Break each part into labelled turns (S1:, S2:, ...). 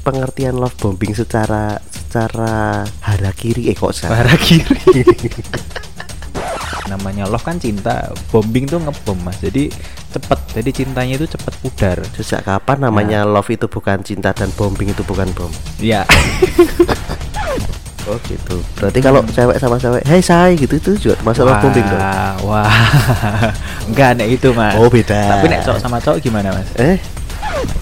S1: pengertian love bombing secara secara harakiri eh kok salah
S2: Para kiri. Namanya love kan cinta, bombing tuh ngebom mas. Jadi cepet, jadi cintanya itu cepet pudar.
S1: sejak kapan namanya love itu bukan cinta dan bombing itu bukan bom
S2: Ya,
S1: oh gitu berarti kalau cewek sama cewek hey say gitu itu juga termasuk love bombing dong
S2: wah, enggak nek itu mas.
S1: Oh, beda.
S2: Tapi nek cowok sama cowok gimana mas?
S1: eh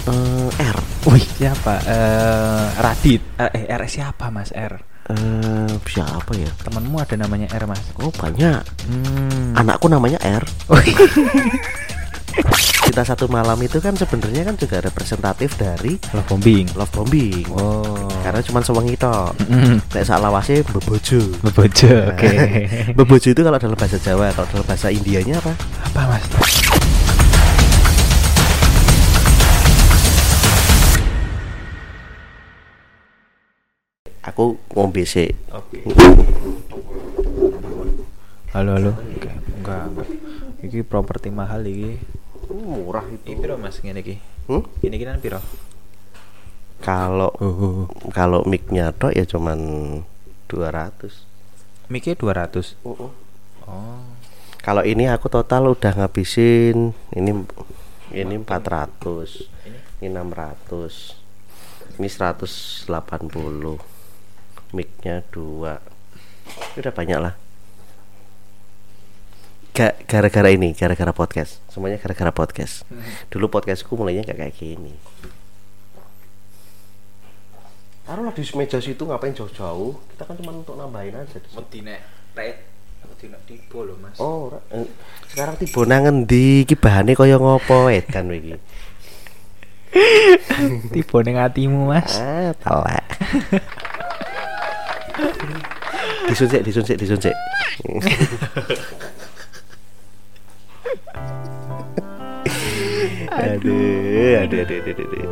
S1: eh, R
S2: Wih, siapa? Eh, Radit. Eh, eh, R siapa mas? R.
S1: eh siapa ya
S2: Temenmu ada namanya R mas?
S1: oh banyak
S2: Hmm.
S1: anakku namanya R kita satu malam itu kan sebenarnya kan juga representatif dari
S2: Love bombing.
S1: love bombing
S2: Oh.
S1: karena cuma sewengi tok
S2: Mm.
S1: Nek saat lawase bebojo
S2: Bebojo, oke.
S1: Bebojo itu kalau dalam bahasa Jawa, kalau dalam bahasa Indianya apa?
S2: Apa mas?
S1: Aku ngombe sih.
S2: Oke. Halo halo. Oke, enggak enggak. Iki properti mahal iki.
S1: Murah
S2: Iki piro mas ngene iki?
S1: Hmm?
S2: Ini kan piro?
S1: Kalau
S2: Oh,
S1: kalau mic-nya tok ya cuman 200.
S2: Mic-nya 200.
S1: Uh-uh.
S2: Oh.
S1: Kalau ini aku total udah ngabisin ini ini 400. Ini 600. Ini 180. Mic-nya 2. Udah banyak lah. Ga- gara-gara ini, gara-gara podcast. Semuanya gara-gara podcast. Dulu podcastku mulainya gak kayak gini. Taruhlah di meja situ ngapain jauh-jauh? Kita kan cuma untuk nambahin aja. di
S2: nek tiba lho mas.
S1: Oh. Eh, sekarang tiba nang ngendi iki bahane kaya ngopo edan iki.
S2: tiba ning atimu mas.
S1: Ah, telek. disunsik, disunsik, disunsik. aduh, aduh, aduh, aduh, aduh.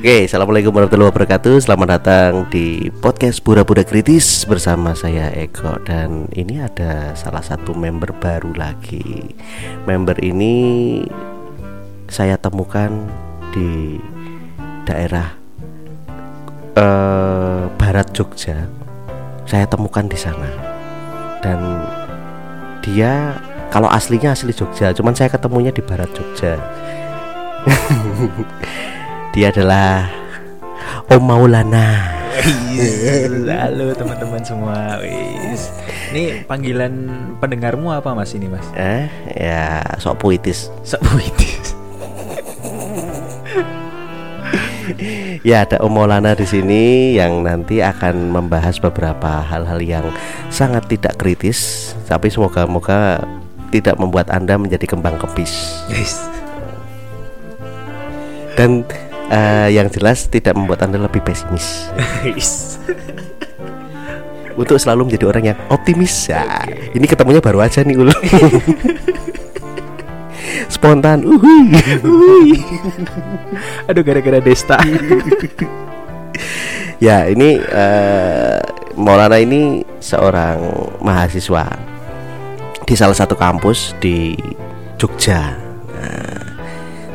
S1: Oke, assalamualaikum warahmatullahi wabarakatuh. Selamat datang di podcast Pura-pura Kritis bersama saya Eko dan ini ada salah satu member baru lagi. Member ini saya temukan di daerah eh, barat Jogja. Saya temukan di sana dan dia kalau aslinya asli Jogja, cuman saya ketemunya di barat Jogja. dia adalah Om Maulana.
S2: Halo teman-teman semua. Wis. Ini panggilan pendengarmu apa Mas ini, Mas?
S1: Eh, ya sok puitis.
S2: Sok puitis.
S1: Ya ada Om Maulana di sini yang nanti akan membahas beberapa hal-hal yang sangat tidak kritis, tapi semoga-moga tidak membuat anda menjadi kembang kepis
S2: Yes.
S1: dan eh, yang jelas tidak membuat anda lebih pesimis.
S2: Yes.
S1: Untuk selalu menjadi orang yang optimis. Ya, ini ketemunya baru aja nih ul. Spontan. Uhuy.
S2: Aduh gara-gara Desta.
S1: Ya ini eh, Maulana ini seorang mahasiswa di salah satu kampus di Jogja. Nah,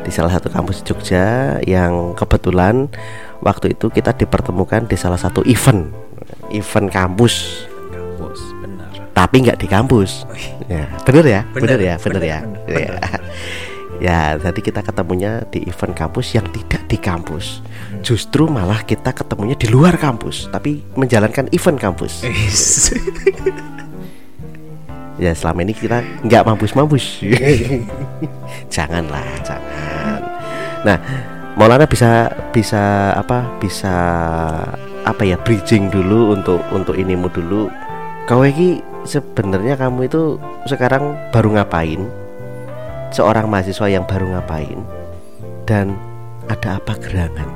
S1: di salah satu kampus Jogja yang kebetulan waktu itu kita dipertemukan di salah satu event, event kampus,
S2: Bos, benar.
S1: tapi nggak di kampus. Ya, bener ya, bener,
S2: Bener,
S1: ya, bener,
S2: bener,
S1: ya.
S2: bener,
S1: Ya. Ya, jadi kita ketemunya di event kampus yang tidak di kampus. Justru malah kita ketemunya di luar kampus, tapi menjalankan event kampus. Ya, selama ini kita nggak mampus-mampus. Janganlah, jangan. Nah, Maulana bisa bisa apa? Bisa apa ya? Bridging dulu untuk untuk inimu dulu. Kau ini sebenarnya kamu itu sekarang baru ngapain? Seorang mahasiswa yang baru ngapain? Dan ada apa gerangan?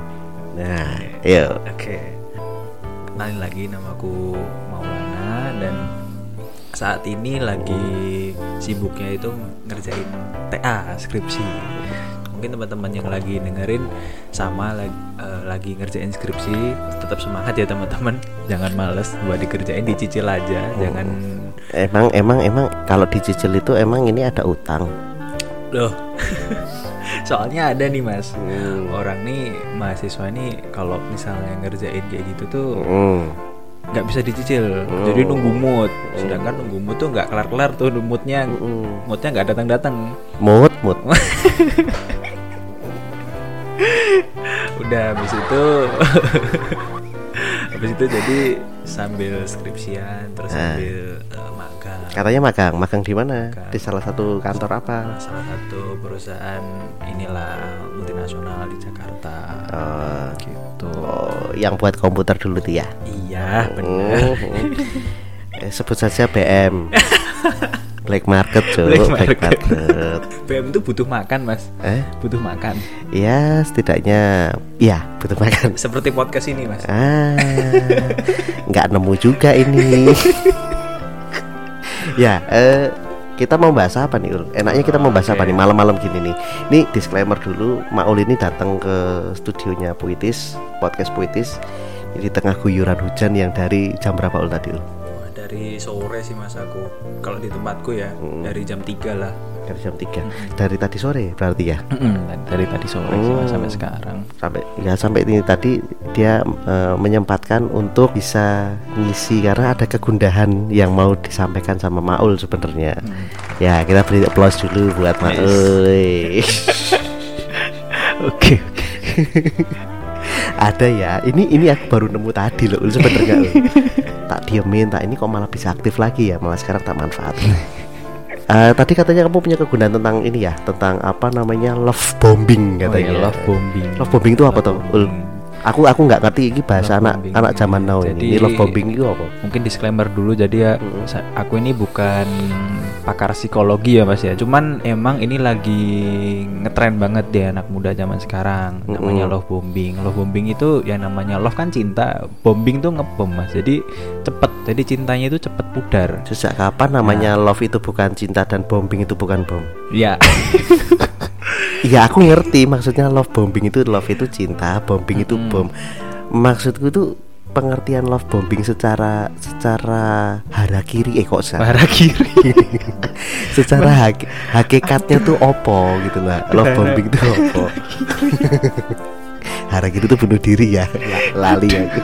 S1: Nah, yuk.
S2: Oke. Kenalin lagi namaku Maulana dan saat ini lagi sibuknya itu ngerjain TA skripsi. Mungkin teman-teman yang lagi dengerin sama lagi, eh, lagi ngerjain skripsi tetap semangat ya teman-teman. Jangan males buat dikerjain dicicil aja, jangan
S1: Emang emang emang kalau dicicil itu emang ini ada utang.
S2: loh. Soalnya ada nih mas
S1: Hmm.
S2: Orang nih mahasiswa nih Kalau misalnya ngerjain kayak gitu tuh
S1: Hmm.
S2: Nggak bisa dicicil
S1: Oh.
S2: Jadi nunggu mood Sedangkan nunggu mood tuh nggak kelar-kelar tuh moodnya
S1: Hmm.
S2: Moodnya nggak datang-datang
S1: Mood, mood.
S2: Udah habis itu Habis itu jadi sambil skripsian Terus
S1: Ah.
S2: sambil eh, magang
S1: Katanya magang, magang di mana? Di salah satu kantor apa?
S2: salah satu perusahaan inilah multinasional di Jakarta
S1: Oh,
S2: gitu
S1: oh, yang buat komputer dulu tuh ya.
S2: iya benar
S1: Hmm. Eh, sebut saja BM. Black market, Cuk.
S2: Black
S1: Black
S2: market.
S1: market.
S2: BM itu butuh makan mas
S1: Eh,
S2: butuh makan
S1: ya setidaknya ya butuh makan.
S2: seperti podcast ini mas
S1: Ah, nggak nemu juga ini. ya, eh, kita mau bahas apa nih Ul? Enaknya kita mau bahas apa
S2: Oke.
S1: nih malam-malam gini nih. Ini disclaimer dulu, Maul ini datang ke studionya Puitis, podcast Puitis. Di tengah guyuran hujan yang dari jam berapa Ul tadi Ul?
S2: Dari sore sih mas aku kalau di tempatku ya
S1: Hmm.
S2: dari jam 3 lah
S1: Dari jam 3 Dari tadi sore berarti ya
S2: dari tadi sore sih mas
S1: Oh.
S2: sampai sekarang
S1: sampai ya sampai ini tadi dia eh, menyempatkan untuk bisa ngisi karena ada kegundahan yang mau disampaikan sama Maul sebenarnya.
S2: Hmm.
S1: Ya kita beri applause dulu buat Maul.
S2: oke
S1: ada ya. Ini ini aku baru nemu tadi loh sebenarnya. Ul. tak diemin, tak ini kok malah bisa aktif lagi ya. Malah sekarang tak manfaatkan. Eh, tadi katanya kamu punya kegundahan tentang ini ya, tentang apa namanya love bombing
S2: oh,
S1: katanya.
S2: ya, love bombing
S1: Love bombing itu apa tuh? Ul? Aku aku nggak ngerti ini bahasa
S2: Love
S1: anak
S2: bombing.
S1: anak zaman now ini.
S2: Jadi-
S1: Ini love bombing itu apa?
S2: mungkin disclaimer dulu jadi ya
S1: Mm.
S2: sa- aku ini bukan pakar psikologi ya mas ya. Cuman emang ini lagi ngetren banget deh anak muda zaman sekarang. Namanya love bombing. Love bombing itu ya namanya love kan cinta. Bombing tuh ngebom mas. Jadi cepet. Jadi cintanya itu cepet pudar.
S1: Sejak kapan namanya
S2: Ya.
S1: love itu bukan cinta dan bombing itu bukan bom?
S2: ya.
S1: Iya aku ngerti. Maksudnya love bombing itu love itu cinta, bombing itu bom. Maksudku itu pengertian love bombing secara secara harakiri eh kok sa-
S2: arah kiri
S1: secara hak- hakikatnya tuh opo gitu lah. Love bombing itu opo? Harakiri itu bunuh diri ya. Lali aku.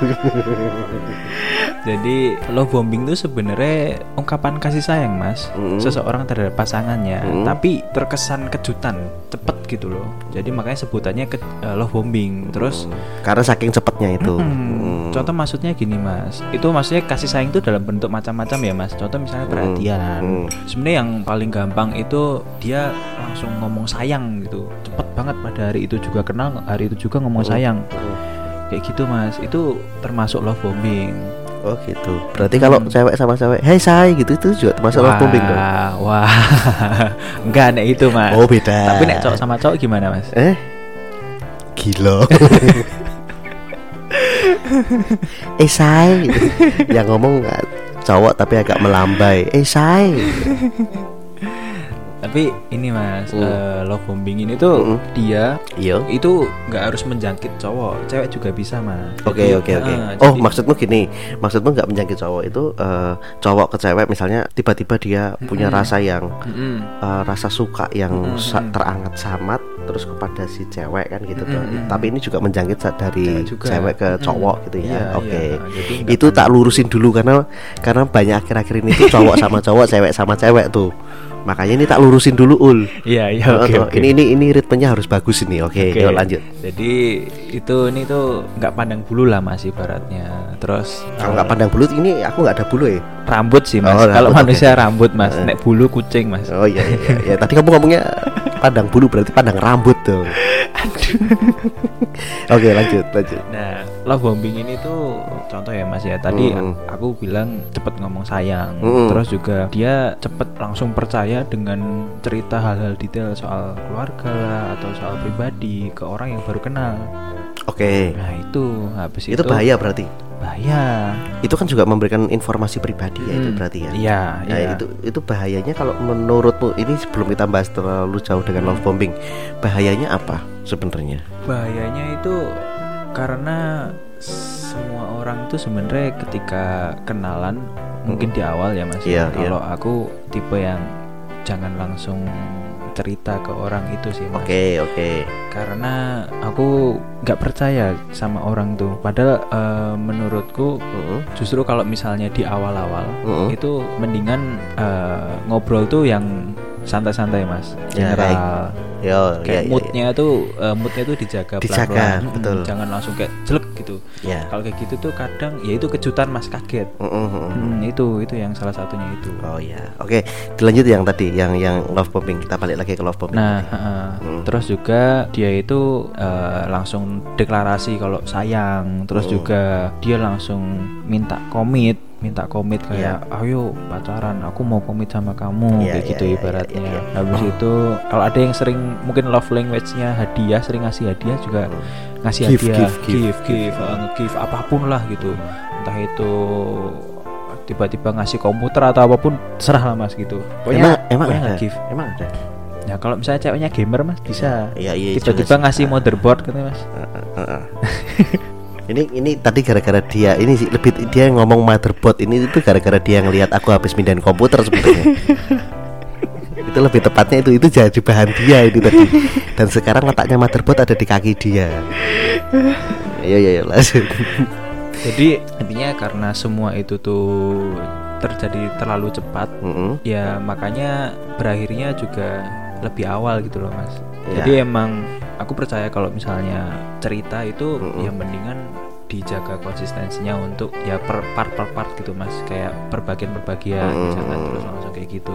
S2: jadi love bombing itu sebenarnya ungkapan kasih sayang mas
S1: Mm.
S2: seseorang terhadap pasangannya
S1: Mm.
S2: tapi terkesan kejutan cepet gitu loh jadi makanya sebutannya ke, eh, love bombing terus
S1: Karena saking cepatnya itu.
S2: Mm-mm.
S1: Mm.
S2: Contoh maksudnya gini mas, itu maksudnya kasih sayang itu dalam bentuk macam-macam ya mas. Contoh misalnya
S1: Mm.
S2: perhatian.
S1: Mm.
S2: Sebenarnya yang paling gampang itu dia langsung ngomong sayang gitu, cepet banget pada hari itu juga kenal, hari itu juga ngomong
S1: Mm.
S2: sayang.
S1: Mm.
S2: Kayak gitu mas, itu termasuk love bombing.
S1: Oh gitu. Berarti kalau
S2: Hmm.
S1: cewek sama cewek, "Hey say" gitu itu juga termasuk love bombing dong.
S2: wah, enggak nek itu mas.
S1: Oh beda.
S2: Tapi nek cowok sama cowok gimana mas?
S1: Eh Gila Eh say gitu. Yang ngomong cowok tapi agak melambai Eh say
S2: Tapi ini mas,
S1: Mm.
S2: eh, love bombing ini tuh
S1: Mm.
S2: dia
S1: Iya
S2: itu nggak harus menjangkit cowok, cewek juga bisa mas.
S1: Oke oke oke.
S2: ah,
S1: Oh
S2: jadi-
S1: maksudmu gini, maksudmu nggak menjangkit cowok itu eh, cowok ke cewek misalnya tiba-tiba dia punya
S2: Mm-mm.
S1: rasa yang
S2: Mm-mm.
S1: eh, rasa suka yang
S2: Mm-mm.
S1: sa- terangat samat terus kepada si cewek kan gitu tuh.
S2: Mm-mm.
S1: Tapi ini juga menjangkit dari
S2: Cewek juga.
S1: cewek ke cowok gitu ya.
S2: Iya,
S1: Oke.
S2: Jadi nggak
S1: Itu tak lurusin dulu karena karena banyak akhir-akhir ini tuh cowok sama cowok, cewek sama cewek tuh. Makanya ini tak lurusin dulu ul.
S2: Iya iya oke
S1: tuh.
S2: oke.
S1: Ini ini ini ritmenya harus bagus ini. Oke,
S2: Oke.
S1: yuk lanjut.
S2: Jadi itu ini tuh nggak pandang bulu lah mas ibaratnya. Terus
S1: Kalau
S2: eh,
S1: nggak pandang bulu ini aku nggak ada bulu ya.
S2: rambut sih mas.
S1: Oh,
S2: Kalau
S1: rambut,
S2: manusia rambut mas,
S1: Eh.
S2: nek bulu kucing mas.
S1: Oh iya iya. iya. Tadi kamu ngomongnya pandang bulu berarti pandang rambut tuh. Oke, lanjut, lanjut.
S2: Nah, love bombing ini tuh contoh ya Mas ya. Tadi
S1: Mm.
S2: aku bilang cepet ngomong sayang.
S1: Mm.
S2: Terus juga dia cepet langsung percaya dengan cerita hal-hal detail soal keluarga lah atau soal pribadi ke orang yang baru kenal.
S1: Oke.
S2: Nah, itu habis itu
S1: Itu bahaya berarti.
S2: Bahaya.
S1: Itu kan juga memberikan informasi pribadi ya itu
S2: Hmm.
S1: berarti ya.
S2: Iya,
S1: Nah,
S2: iya.
S1: itu itu bahayanya kalau menurutmu ini sebelum kita bahas terlalu jauh dengan love bombing, bahayanya apa sebenarnya?
S2: Bahayanya itu karena semua orang tuh sebenarnya ketika kenalan mungkin di awal ya Mas.
S1: Iya, iya.
S2: Kalau aku tipe yang jangan langsung cerita ke orang itu sih mas
S1: Oke, oke.
S2: karena aku nggak percaya sama orang tuh padahal eh, menurutku
S1: Mm-mm.
S2: justru kalau misalnya di awal-awal
S1: Mm-mm.
S2: itu mendingan eh, ngobrol tuh yang santai-santai mas
S1: Ya,
S2: general
S1: Yo,
S2: kayak
S1: ya, ya,
S2: moodnya tuh eh, moodnya tuh dijaga
S1: Dijaga,
S2: pelan-pelan. Mm,
S1: betul.
S2: jangan langsung kayak jelek gitu
S1: ya.
S2: kalau kayak gitu tuh kadang ya itu kejutan mas kaget
S1: Mm-mm, mm-mm.
S2: Hmm, itu itu yang salah satunya itu
S1: Oh ya, oke. Dilanjut yang tadi, yang yang love bombing. Kita balik lagi ke love bombing.
S2: Nah,
S1: tadi.
S2: heeh.
S1: Hmm.
S2: terus juga dia itu eh, langsung deklarasi kalau sayang, terus
S1: Hmm.
S2: juga dia langsung minta komit, minta komit
S1: Iya.
S2: kayak, ayo pacaran, aku mau komit sama kamu,
S1: Iya,
S2: kayak
S1: iya,
S2: gitu
S1: iya,
S2: ibaratnya.
S1: iya, iya.
S2: Habis itu kalau ada yang sering mungkin love language-nya hadiah, sering ngasih hadiah juga ngasih
S1: Give,
S2: hadiah,
S1: give, give,
S2: give, give, eh, nge-give apa pun lah gitu. Entah itu tiba-tiba ngasih komputer atau apa pun serah lah mas gitu.
S1: emang emang
S2: pokoknya
S1: ada.
S2: nge-give.
S1: Emang ada.
S2: Ya kalau misalnya ceweknya gamer mas bisa.
S1: Iya, iya.
S2: Tiba-tiba ngasih
S1: Ah,
S2: motherboard gitu mas.
S1: ah, ah. ini ini tadi gara-gara dia ini sih lebih dia ngomong motherboard ini itu gara-gara dia ngelihat aku habis mindahin komputer sebenarnya. itu lebih tepatnya itu itu jadi bahan dia itu tadi. Dan sekarang letaknya motherboard ada di kaki dia. Iya iya iya lanjut.
S2: Jadi intinya karena semua itu tuh terjadi terlalu cepat,
S1: Mm-mm.
S2: ya makanya berakhirnya juga lebih awal gitu loh mas.
S1: Ya.
S2: Jadi emang aku percaya kalau misalnya cerita itu
S1: Mm-mm.
S2: yang mendingan dijaga konsistensinya untuk ya per part per part gitu mas kayak perbagian perbagian
S1: Mm-mm.
S2: jangan terus langsung kayak gitu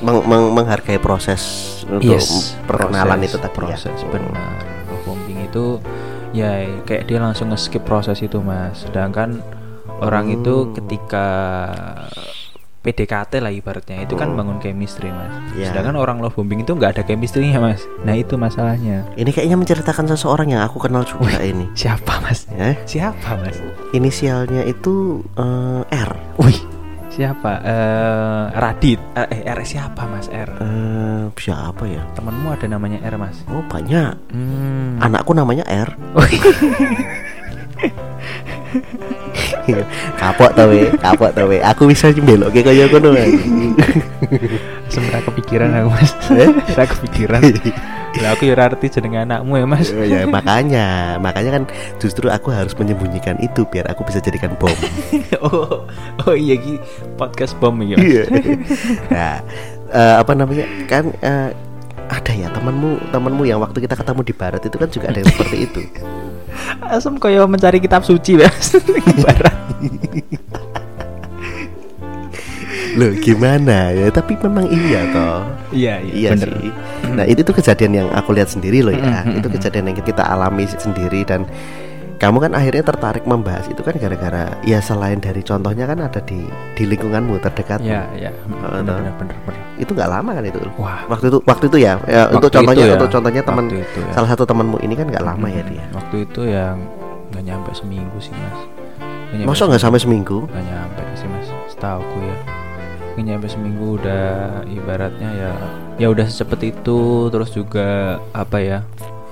S1: Meng- meng- menghargai proses untuk perkenalan
S2: proses,
S1: itu tadi ya.
S2: proses benar Love bombing itu ya kayak dia langsung nge-skip proses itu mas sedangkan orang itu
S1: Hmm.
S2: ketika PDKT lah ibaratnya itu kan
S1: Hmm.
S2: bangun chemistry mas
S1: Ya.
S2: sedangkan orang love bombing itu nggak ada chemistry-nya mas nah itu masalahnya
S1: Ini kayaknya menceritakan seseorang yang aku kenal juga ini.
S2: siapa mas
S1: Ya,
S2: siapa mas
S1: inisialnya itu eh, R.
S2: wih siapa eh Radit eh eh, R siapa mas R
S1: Eh, siapa ya?
S2: temenmu ada namanya R mas
S1: Oh banyak.
S2: hmm.
S1: Anakku namanya R. kapok tau we, kapok tau we. Aku bisa belok ke kaya kono.
S2: Sebenarnya kepikiran aku mas
S1: Eh?
S2: Saya kepikiran Lah aku ya arti jeneng anakmu ya mas
S1: Oh, ya makanya, makanya kan justru aku harus menyembunyikan itu biar aku bisa jadikan bom.
S2: oh, oh iya Ki podcast bom ya
S1: Iya. Nah, eh, apa namanya? Kan eh, ada ya temanmu, temanmu yang waktu kita ketemu di barat itu kan juga ada yang seperti itu.
S2: Asem koyo mencari kitab suci mas Barat
S1: Loh, gimana ya? Tapi memang iya toh.
S2: Iya
S1: Iya sih. Nah itu tuh kejadian yang aku lihat sendiri loh ya. Itu kejadian yang kita alami sendiri dan kamu kan akhirnya tertarik membahas itu kan gara-gara ya selain dari contohnya kan ada di di lingkunganmu terdekat.
S2: Iya iya
S1: Oh,
S2: bener
S1: toh.
S2: bener bener bener.
S1: Itu nggak lama kan itu.
S2: Wah
S1: Waktu itu waktu itu ya, ya untuk
S2: waktu
S1: contohnya
S2: itu ya,
S1: untuk contohnya teman
S2: ya.
S1: salah satu temanmu ini kan nggak lama ya
S2: Mm,
S1: dia.
S2: Waktu itu yang nggak nyampe seminggu sih mas Nyampe
S1: Masa nggak sampai seminggu?
S2: nggak nyampe sih mas setahuku ya nggak nyampe seminggu udah ibaratnya ya ya udah secepat itu terus juga apa ya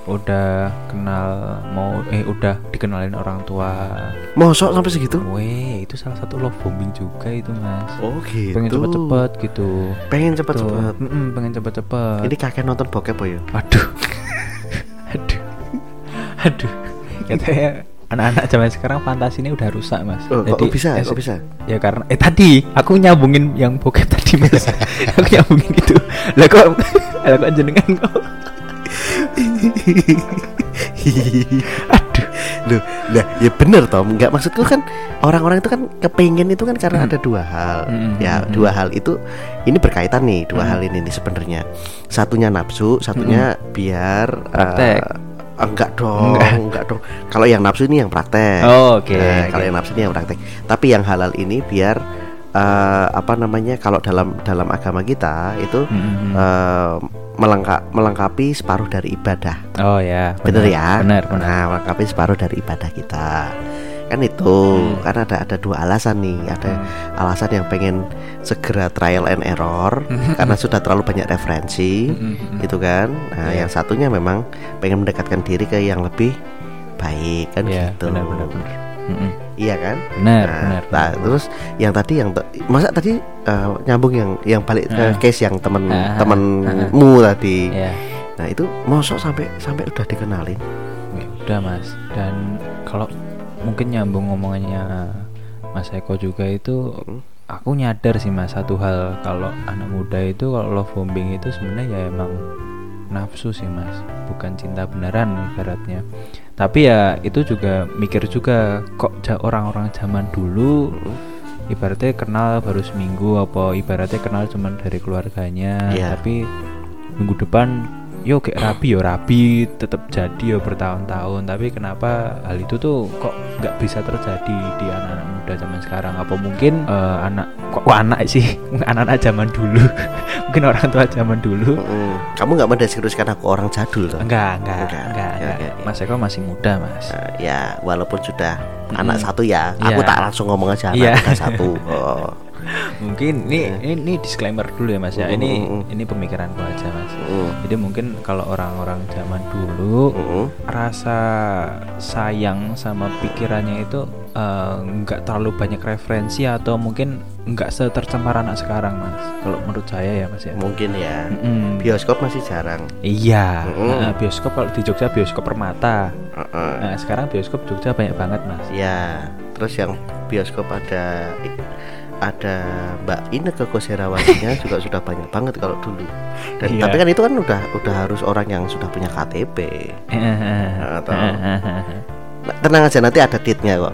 S2: udah kenal mau eh udah dikenalin orang tua
S1: Masa sampai segitu?
S2: Weh, itu salah satu love bombing juga itu mas
S1: Oh gitu.
S2: pengen cepet-cepet gitu
S1: Pengen cepet-cepet.
S2: Mm-mm, pengen cepet-cepet
S1: Ini kakek nonton bokep ya?
S2: aduh aduh aduh katanya anak-anak zaman sekarang fantasinya udah rusak mas
S1: Oh, kok
S2: Jadi,
S1: bisa?
S2: eh,
S1: Kok bisa?
S2: ya karena eh tadi aku nyambungin yang bokep tadi mas aku nyambungin itu lah kok lah kok jenengan kok aduh
S1: Loh, lah ya bener Tom. Enggak maksudku kan orang-orang itu kan kepengen itu kan karena ada dua hal.
S2: Mm,
S1: Ya,
S2: mm,
S1: dua hal itu ini berkaitan nih, dua
S2: Mm.
S1: hal ini nih sebenarnya. Satunya nafsu, satunya biar eh,
S2: Praktek.
S1: Enggak dong,
S2: Enggak.
S1: enggak, dong. Kalau yang nafsu ini yang praktek.
S2: Oh, oke,
S1: Nah,
S2: oke.
S1: Kalau yang nafsu ini yang praktek. Tapi yang halal ini biar eh, apa namanya? Kalau dalam dalam agama kita itu
S2: Mm-mm.
S1: eh, melengka- melengkapi separuh dari ibadah.
S2: oh ya
S1: Bener ya?
S2: benar benar
S1: Nah, melengkapi separuh dari ibadah kita. Kan itu,
S2: Hmm.
S1: kan ada ada dua alasan nih. Ada
S2: Hmm.
S1: alasan yang pengen segera trial and error karena sudah terlalu banyak referensi,
S2: Mm-mm.
S1: gitu kan. Nah,
S2: Iya.
S1: yang satunya memang pengen mendekatkan diri ke yang lebih baik kan
S2: Iya,
S1: gitu.
S2: benar benar benar. Mm-mm.
S1: iya kan
S2: Benar,
S1: nah,
S2: benar.
S1: nah, terus yang tadi yang masa tadi eh, nyambung yang yang balik ke
S2: Ah.
S1: case yang temen
S2: ah,
S1: temenmu tadi
S2: Ya.
S1: nah itu mosok sampai sampai udah dikenalin
S2: Ya udah mas dan kalau mungkin nyambung ngomongannya Mas Eko juga itu
S1: Mm.
S2: aku nyadar sih mas satu hal. Kalau anak muda itu kalau love bombing itu sebenarnya ya emang nafsu sih mas. Bukan cinta beneran ibaratnya. Tapi ya itu juga mikir juga kok orang-orang zaman dulu ibaratnya kenal baru seminggu apa ibaratnya kenal cuman dari keluarganya.
S1: Iya.
S2: tapi minggu depan yo kayak rabi yo rabi tetap jadi yo bertahun-tahun tapi kenapa hal itu tuh kok nggak bisa terjadi di anak-anak muda zaman sekarang apa mungkin eh, anak kok kok anak sih anak-anak zaman dulu mungkin orang tua zaman dulu
S1: Mm-mm. kamu nggak mendeskripsikan aku orang jadul toh?
S2: enggak enggak
S1: Enggak.
S2: enggak, enggak.
S1: oke, oke.
S2: Mas Eko masih muda mas
S1: Nah, ya walaupun sudah
S2: Mm-mm.
S1: anak satu ya aku
S2: Iya.
S1: tak langsung ngomong aja anak
S2: Iya.
S1: udah satu oh.
S2: Mungkin ini, ini ini disclaimer dulu ya mas ya ini
S1: Mm-mm.
S2: ini pemikiranku aja mas
S1: Mm.
S2: jadi mungkin kalau orang-orang zaman dulu
S1: Mm-mm.
S2: rasa sayang sama pikirannya itu eh, nggak terlalu banyak referensi atau mungkin nggak setercemar anak sekarang mas kalau menurut saya ya mas ya
S1: mungkin ya
S2: Mm-mm.
S1: bioskop masih jarang
S2: iya
S1: Mm-mm.
S2: Nah, bioskop kalau di Jogja bioskop permata
S1: Uh-uh.
S2: nah sekarang bioskop Jogja banyak banget mas
S1: ya terus yang bioskop ada ada Mbak Ineke Koserawatinya juga sudah banyak banget kalau dulu. Dan
S2: Iya.
S1: tapi kan itu kan udah udah harus orang yang sudah punya KTP Atau- Nah, tenang aja nanti ada titnya kok.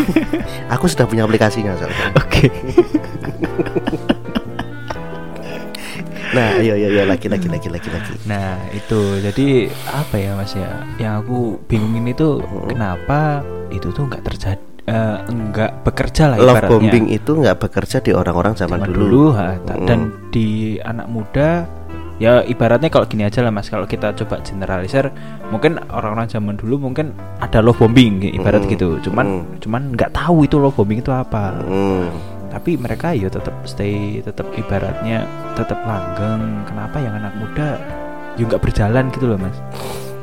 S1: Aku sudah punya aplikasinya
S2: oke.
S1: Nah ayo ayo ayo lagi lagi lagi lagi lagi.
S2: Nah itu. Jadi apa ya mas ya? Yang aku bingungin itu
S1: Hmm.
S2: Kenapa itu tuh nggak terjadi eh, Nggak bekerja lah
S1: love
S2: ibaratnya.
S1: bombing itu nggak bekerja di orang-orang zaman,
S2: Zaman
S1: dulu,
S2: dulu ha, ta-
S1: Mm.
S2: Dan di anak muda Ya ibaratnya kalau gini aja lah mas Kalau kita coba generalisir Mungkin orang-orang zaman dulu mungkin ada love bombing Ibarat
S1: Mm.
S2: gitu Cuman
S1: Mm.
S2: cuman nggak tahu itu love bombing itu apa
S1: Hmm.
S2: Tapi mereka ya tetap stay Tetap ibaratnya tetap langgeng Kenapa yang anak muda Ya nggak berjalan gitu loh mas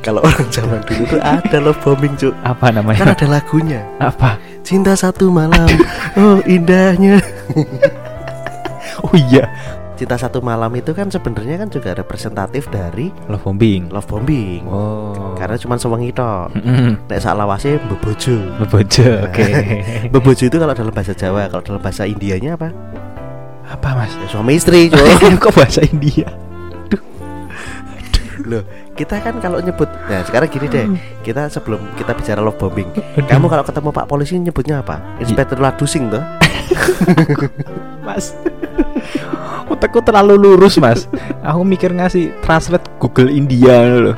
S1: kalau orang zaman dulu tuh ada love bombing cuk
S2: Apa
S1: kan
S2: namanya?
S1: ada lagunya
S2: apa?
S1: Cinta satu malam oh indahnya
S2: Oh iya,
S1: cinta satu malam itu kan sebenarnya kan juga representatif dari
S2: love bombing.
S1: love bombing
S2: Oh.
S1: karena cuma sewengi tok
S2: Mm-mm.
S1: nek sak lawase bebojo
S2: Bebojo, oke.
S1: bebojo itu kalau dalam bahasa Jawa kalau dalam bahasa Indianya apa
S2: apa mas?
S1: ya, suami istri
S2: Kok bahasa India?
S1: Loh, kita kan kalau nyebut Nah, sekarang gini deh. Kita sebelum kita bicara love bombing.
S2: Aduh.
S1: Kamu kalau ketemu Pak polisi nyebutnya apa? Inspektur Ladusing tuh.
S2: Mas, otakku terlalu lurus mas. Aku mikir ngasih translate Google India loh.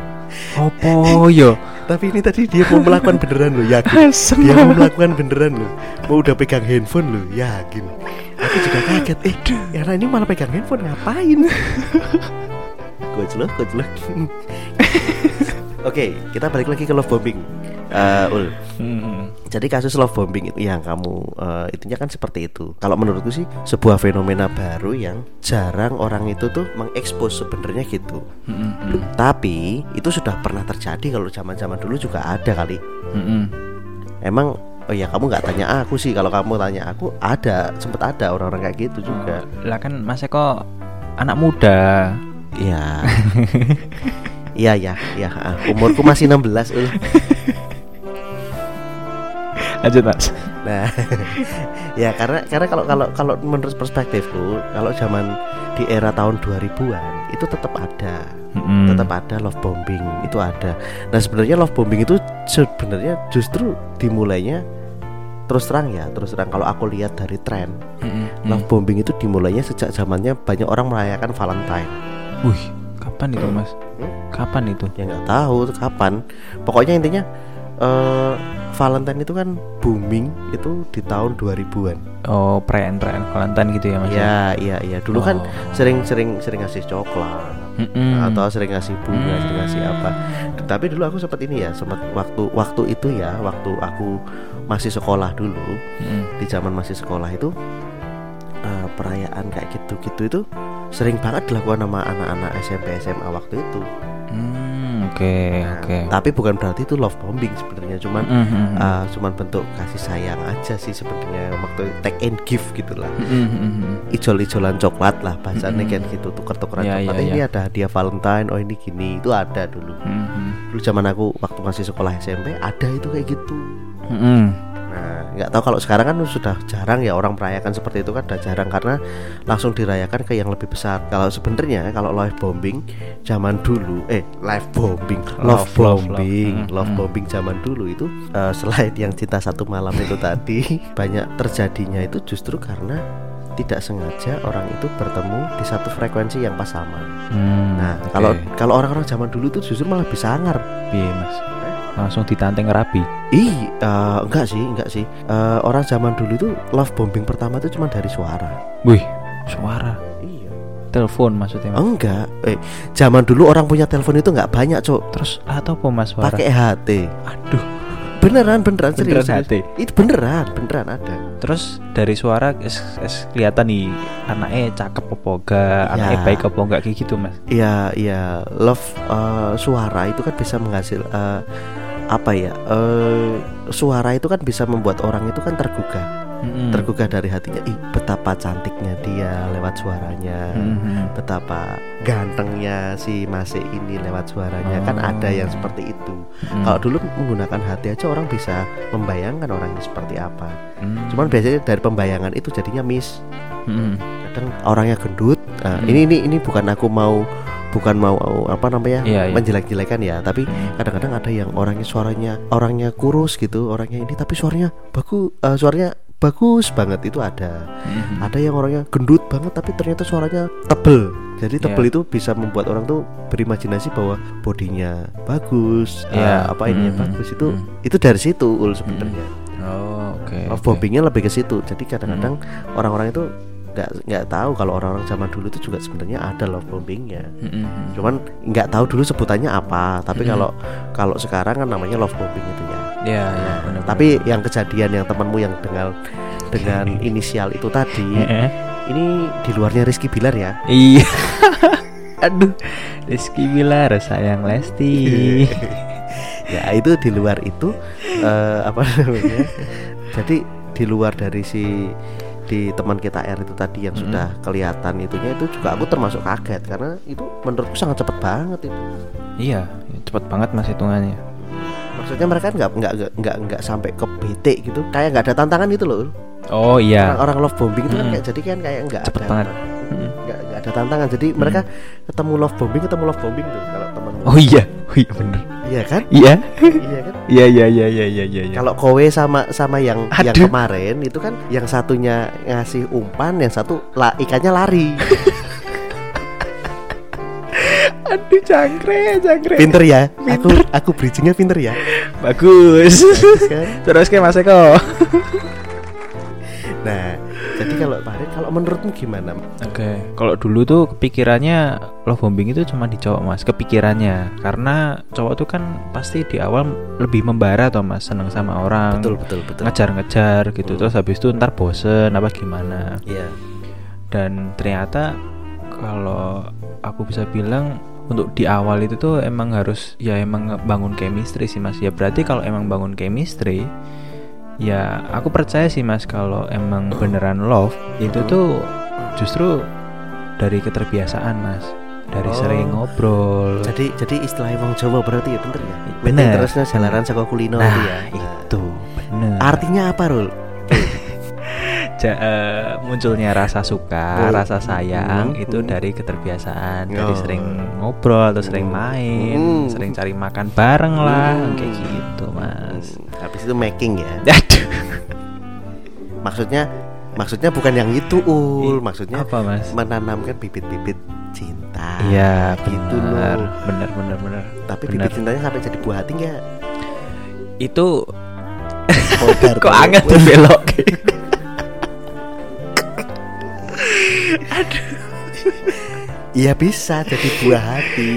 S2: Opo yo?
S1: Tapi ini tadi dia mau melakukan beneran loh, yakin. Dia mau melakukan beneran loh. Mau udah pegang handphone loh, yakin. Aku juga kaget. Eh, ya ini malah pegang handphone ngapain? Gojlok, gojlok. Oke, kita balik lagi ke love bombing. Eh, Ul.
S2: Hmm.
S1: Jadi kasus love bombing itu yang kamu eh, itunya kan seperti itu. Kalau menurutku sih sebuah fenomena baru yang jarang orang itu tuh mengekspos sebenarnya gitu.
S2: Mm-mm.
S1: Tapi itu sudah pernah terjadi kalau zaman-zaman dulu juga ada kali.
S2: Mm-mm.
S1: Emang oh ya kamu nggak tanya aku sih kalau kamu tanya aku ada sempet ada orang-orang kayak gitu juga.
S2: Lah kan Mas Eko anak muda.
S1: Iya. Iya ya, ya. Umurku masih 16 Ul.
S2: Lanjut Mas.
S1: Nah, ya karena karena kalau kalau kalau menurut perspektifku, kalau zaman di era tahun 2000-an itu tetap ada.
S2: Mm-mm.
S1: Tetap ada love bombing, itu ada. Nah, sebenarnya love bombing itu sebenarnya justru dimulainya terus terang ya, terus terang kalau aku lihat dari tren,
S2: Mm-mm.
S1: love bombing itu dimulainya sejak zamannya banyak orang merayakan Valentine.
S2: Wih, kapan itu Mas? Kapan itu?
S1: Ya nggak tahu kapan. Pokoknya intinya eh Valentine itu kan booming itu di tahun 2000-an.
S2: Oh, perayaan-perayaan Valentine gitu ya Mas?
S1: Iya, iya, iya. Dulu kan
S2: Oh.
S1: sering-sering sering ngasih coklat
S2: Mm-mm.
S1: atau sering ngasih bunga,
S2: Hmm.
S1: sering ngasih apa. Tapi dulu aku sempat ini ya, sempat waktu waktu itu ya, waktu aku masih sekolah dulu,
S2: Mm-mm.
S1: di zaman masih sekolah itu eh, perayaan kayak gitu-gitu itu sering banget dilakukan sama anak-anak SMP SMA waktu itu.
S2: Hmm, Oke,
S1: Nah,
S2: oke.
S1: Tapi bukan berarti itu love bombing sebenarnya, cuman
S2: Mhm.
S1: uh, cuman bentuk kasih sayang aja sih sebenarnya waktu take and give gitulah.
S2: Mhm, mhm.
S1: Ijol-ijolan coklat lah bahasanya
S2: Mm-mm.
S1: kayak gitu tuker-tukeran
S2: Ya,
S1: coklat. Eh, Ini
S2: ya.
S1: ada hadiah Valentine, oh ini gini, itu ada dulu.
S2: Mhm.
S1: Dulu zaman aku waktu masih sekolah SMP ada itu kayak gitu.
S2: Mhm.
S1: Nah, nggak tahu kalau sekarang kan sudah jarang ya orang merayakan seperti itu kan udah jarang karena langsung dirayakan ke yang lebih besar. Kalau sebenarnya kalau live bombing zaman dulu, eh live bombing, love,
S2: Love, love,
S1: bombing,
S2: love.
S1: love
S2: Hmm, hmm.
S1: bombing zaman dulu itu eh, selain yang cinta satu malam itu tadi banyak terjadinya itu justru karena tidak sengaja orang itu bertemu di satu frekuensi yang pas sama.
S2: Hmm,
S1: Nah, kalau kalau orang-orang zaman dulu itu justru malah bisa sangar.
S2: Piye, Mas? Langsung ditanteng rabi.
S1: Ih, eh, enggak sih, enggak sih. Eh, orang zaman dulu itu love bombing pertama itu cuma dari suara.
S2: Wih, suara.
S1: Iya.
S2: Telepon maksudnya. Mas.
S1: Enggak. Eh, zaman dulu orang punya telepon itu enggak banyak, Cok.
S2: Terus atau apa Mas?
S1: Pakai HT.
S2: Aduh.
S1: Beneran, beneran serius.
S2: Beneran
S1: serius. Itu beneran, beneran ada.
S2: Terus dari suara es, es kelihatan nih anaknya cakep apa enggak,
S1: Ya.
S2: anaknya baik apa enggak kayak gitu, Mas.
S1: Iya, iya. Love eh, suara itu kan bisa menghasil eh, apa ya? Eh, suara itu kan bisa membuat orang itu kan tergugah.
S2: Mm-mm.
S1: Tergugah dari hatinya. Ih, betapa cantiknya dia lewat suaranya.
S2: Mhm.
S1: betapa gantengnya si Masih ini lewat suaranya kan
S2: Oh.
S1: ada yang seperti itu.
S2: Mm.
S1: Kalau dulu menggunakan hati aja orang bisa membayangkan orangnya seperti apa.
S2: Mm.
S1: Cuman biasanya dari pembayangan itu jadinya miss.
S2: Mm-mm.
S1: Kadang orangnya gendut. Nah,
S2: Hmm.
S1: Ini ini ini bukan aku mau bukan mau apa namanya
S2: Iya, iya.
S1: menjelek-jelekan ya, tapi
S2: Mm.
S1: kadang-kadang ada yang orangnya suaranya orangnya kurus gitu, orangnya ini tapi suaranya bagus, eh, suaranya bagus banget itu ada.
S2: Mhm.
S1: Ada yang orangnya gendut banget tapi ternyata suaranya tebel. Jadi
S2: Iya.
S1: tebel itu bisa membuat orang tuh berimajinasi bahwa bodinya bagus,
S2: Iya.
S1: eh, apa ini
S2: Mhm.
S1: bagus itu
S2: Mhm.
S1: itu dari situ ul sebenarnya.
S2: Oh, oke.
S1: Love
S2: oke.
S1: bombingnya lebih ke situ. Jadi kadang-kadang orang-orang itu nggak nggak tahu kalau orang-orang zaman dulu itu juga sebenarnya ada love bombingnya.
S2: Mhm.
S1: Cuman nggak tahu dulu sebutannya apa. Tapi
S2: Mhm.
S1: kalau kalau sekarang kan namanya love bombing itu ya.
S2: Ya, ya, benar.
S1: Tapi yang kejadian yang temanmu yang dengan dengan inisial itu tadi ini di luarnya Rizky Bilar ya.
S2: Iya. Aduh, Rizky Bilar sayang Lesti.
S1: ya itu di luar itu eh, apa namanya jadi di luar dari si di teman kita R itu tadi yang
S2: Mm-mm.
S1: sudah kelihatan itunya itu juga aku termasuk kaget karena itu menurutku sangat cepet banget itu
S2: iya, cepet banget mas hitungannya.
S1: Maksudnya mereka nggak nggak nggak nggak nggak sampai ke BT gitu kayak nggak ada tantangan gitu loh
S2: Oh iya.
S1: orang-orang love bombing itu kan
S2: Mm-mm.
S1: kayak jadi kan kayak nggak
S2: Cepet
S1: ada
S2: banget.
S1: Nggak nggak ada tantangan jadi mereka ketemu love bombing ketemu love bombing tuh kalau temanmu
S2: Oh iya, oh iya bener.
S1: iya kan
S2: Iya,
S1: iya kan
S2: iya, iya, iya, iya, iya, iya.
S1: Kalau kowe sama sama yang yang
S2: Aduh.
S1: kemarin itu kan yang satunya ngasih umpan, yang satu la, ikannya lari.
S2: aduh cangkre, cangkre.
S1: Pinter ya. Aku aku bridgingnya pinter ya.
S2: Bagus.
S1: Bagus kan?
S2: Terus ke Mas Eko.
S1: Nah, jadi kalau kemarin kalau menurutmu gimana?
S2: Oke, kalau dulu tuh kepikirannya love bombing itu cuma di cowok mas, kepikirannya karena cowok tuh kan pasti di awal lebih membara toh mas, seneng sama orang,
S1: Betul betul betul.
S2: ngejar-ngejar gitu,
S1: Hmm.
S2: terus habis itu ntar bosen apa gimana,
S1: Iya.
S2: dan ternyata kalau aku bisa bilang untuk di awal itu tuh emang harus ya emang bangun chemistry sih mas, ya berarti kalau emang bangun chemistry ya aku percaya sih mas kalau emang beneran love itu tuh justru dari keterbiasaan mas dari
S1: Oh.
S2: sering ngobrol
S1: Jadi jadi istilah wong Jawa berarti ya bener ya.
S2: Bener.
S1: Terusnya jalanan saka kulino
S2: nah
S1: ya. Nah,
S2: itu bener
S1: Artinya apa, Rul?
S2: Ja- eh, munculnya rasa suka
S1: Oh.
S2: rasa sayang
S1: Hmm,
S2: itu
S1: hmm.
S2: dari keterbiasaan dari
S1: Oh.
S2: sering ngobrol atau sering
S1: Hmm.
S2: main
S1: Hmm.
S2: sering cari makan bareng lah
S1: Hmm.
S2: kayak gitu mas
S1: Hmm, Habis itu making ya.
S2: aduh
S1: Maksudnya maksudnya bukan yang itu, Ul. Maksudnya
S2: apa mas
S1: menanamkan bibit-bibit cinta.
S2: Iya
S1: gitu loh.
S2: benar benar benar
S1: Tapi
S2: Benar.
S1: bibit cintanya sampai jadi buah hati nggak?
S2: itu kok anget tuh belok
S1: Iya bisa jadi buah hati,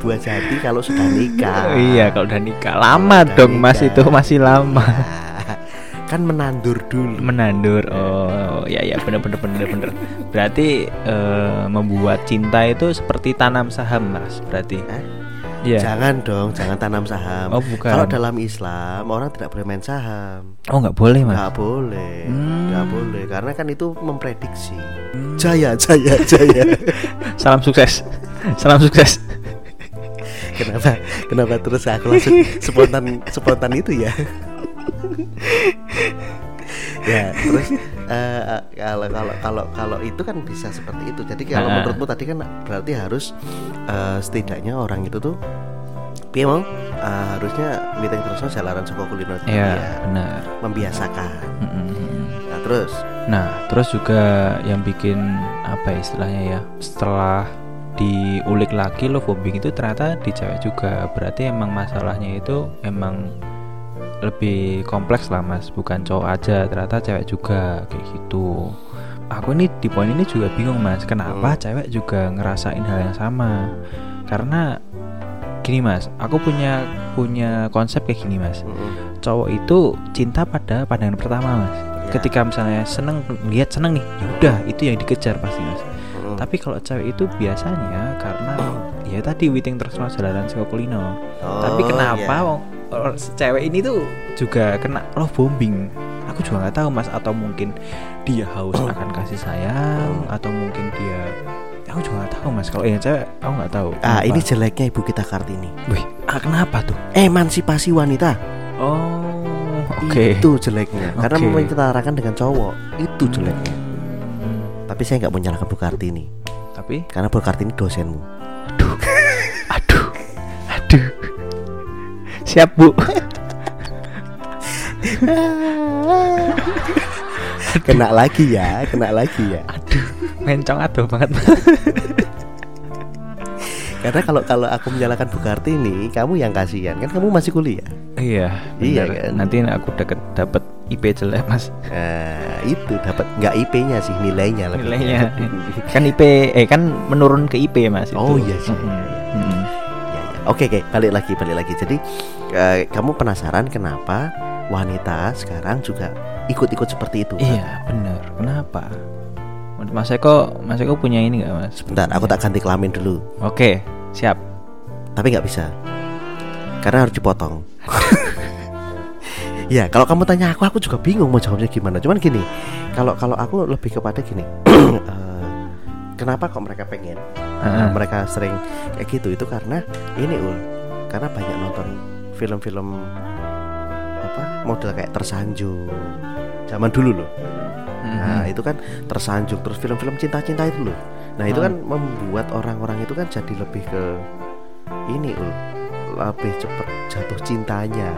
S1: buah jati kalau sudah nikah.
S2: iya kalau udah nikah lama
S1: Udah
S2: dong mas
S1: nikah.
S2: itu masih lama
S1: Nah, kan menandur dulu.
S2: menandur oh ya ya bener bener bener bener berarti eh, membuat cinta itu seperti tanam saham mas berarti
S1: Hah?
S2: Iya.
S1: Jangan dong, jangan tanam saham.
S2: Oh, bukan.
S1: Kalau dalam Islam orang tidak boleh main saham.
S2: Oh nggak boleh mas.
S1: Nggak boleh,
S2: Hmm.
S1: nggak boleh, karena kan itu memprediksi. Jaya, jaya, jaya.
S2: Salam sukses. Salam sukses.
S1: kenapa, kenapa terus aku langsung spontan, spontan itu ya? ya, terus eh, kalau kalau kalau kalau itu kan bisa seperti itu. Jadi kalau
S2: Ah.
S1: menurutmu tadi kan berarti harus eh, setidaknya orang itu tuh piye mau Eh, harusnya meeting terus jalanan Joko Kulino itu
S2: Iya
S1: ya,
S2: benar.
S1: membiasakan.
S2: Mm-mm.
S1: Nah, terus
S2: Nah, terus juga yang bikin apa ya istilahnya ya, setelah diulik lagi love bombing itu ternyata di cewek juga. Berarti emang masalahnya itu emang lebih kompleks lah mas, bukan cowok aja. Ternyata cewek juga kayak gitu. Aku ini di poin ini juga bingung mas, kenapa
S1: Hmm.
S2: cewek juga ngerasain hal yang sama? Karena gini mas, aku punya punya konsep kayak gini mas
S1: mm-mm.
S2: cowok itu cinta pada pandangan pertama mas
S1: Ya.
S2: ketika misalnya seneng lihat seneng nih ya udah itu yang dikejar pasti mas
S1: Mm-mm.
S2: tapi kalau cewek itu biasanya karena ya tadi witing terus mas jalanan kulino
S1: Oh,
S2: tapi kenapa
S1: iya.
S2: si cewek ini tuh juga kena love bombing aku juga nggak tahu mas atau mungkin dia haus akan kasih sayang atau mungkin dia aku juga nggak tahu mas kalau yang cewek aku nggak tahu
S1: Ah,
S2: Kenapa?
S1: ini jeleknya Ibu kita Kartini.
S2: Wih, ah, kenapa tuh
S1: Emansipasi wanita.
S2: oh oke
S1: Itu jeleknya. Karena
S2: Oke.
S1: menyetarakan dengan cowok. Itu jeleknya.
S2: Hmm,
S1: Tapi saya nggak menyalahkan Bu Kartini.
S2: tapi
S1: Karena Bu Kartini dosenmu.
S2: aduh aduh aduh siap bu
S1: kena lagi ya, kena lagi ya.
S2: aduh mencong aduh banget
S1: Karena kalau kalau aku menyalahkan Bu Kartini, kamu yang kasihan. Kan kamu masih kuliah.
S2: iya
S1: Iya,
S2: bener.
S1: kan?
S2: nanti aku deket dapet IP jelek mas
S1: Nah, itu dapat nggak IP-nya sih nilainya lebih.
S2: nilainya kan IP eh kan menurun ke IP mas itu.
S1: Oh, iya sih.
S2: Mm-mm. Mm-mm.
S1: Ya, ya. Oke, oke, balik lagi, balik lagi. Jadi eh, kamu penasaran kenapa wanita sekarang juga ikut-ikut seperti itu?
S2: iya bener kenapa Mas Eko Mas Eko punya ini nggak mas
S1: Sebentar, aku tak ganti kelamin dulu.
S2: oke siap
S1: Tapi nggak bisa, karena harus dipotong. ya, kalau kamu tanya aku, aku juga bingung mau jawabnya gimana. Cuman gini, kalau kalau aku lebih kepada gini, eh, kenapa kok mereka pengen?
S2: Heeh.
S1: mereka sering kayak gitu itu karena ini ul, karena banyak nonton film-film apa model kayak tersanjung zaman dulu loh. Nah
S2: Mm-mm.
S1: itu kan tersanjung terus film-film cinta-cinta itu loh. Nah itu
S2: Hmm.
S1: kan membuat orang-orang itu kan jadi lebih ke ini ul, lebih cepet jatuh cintanya.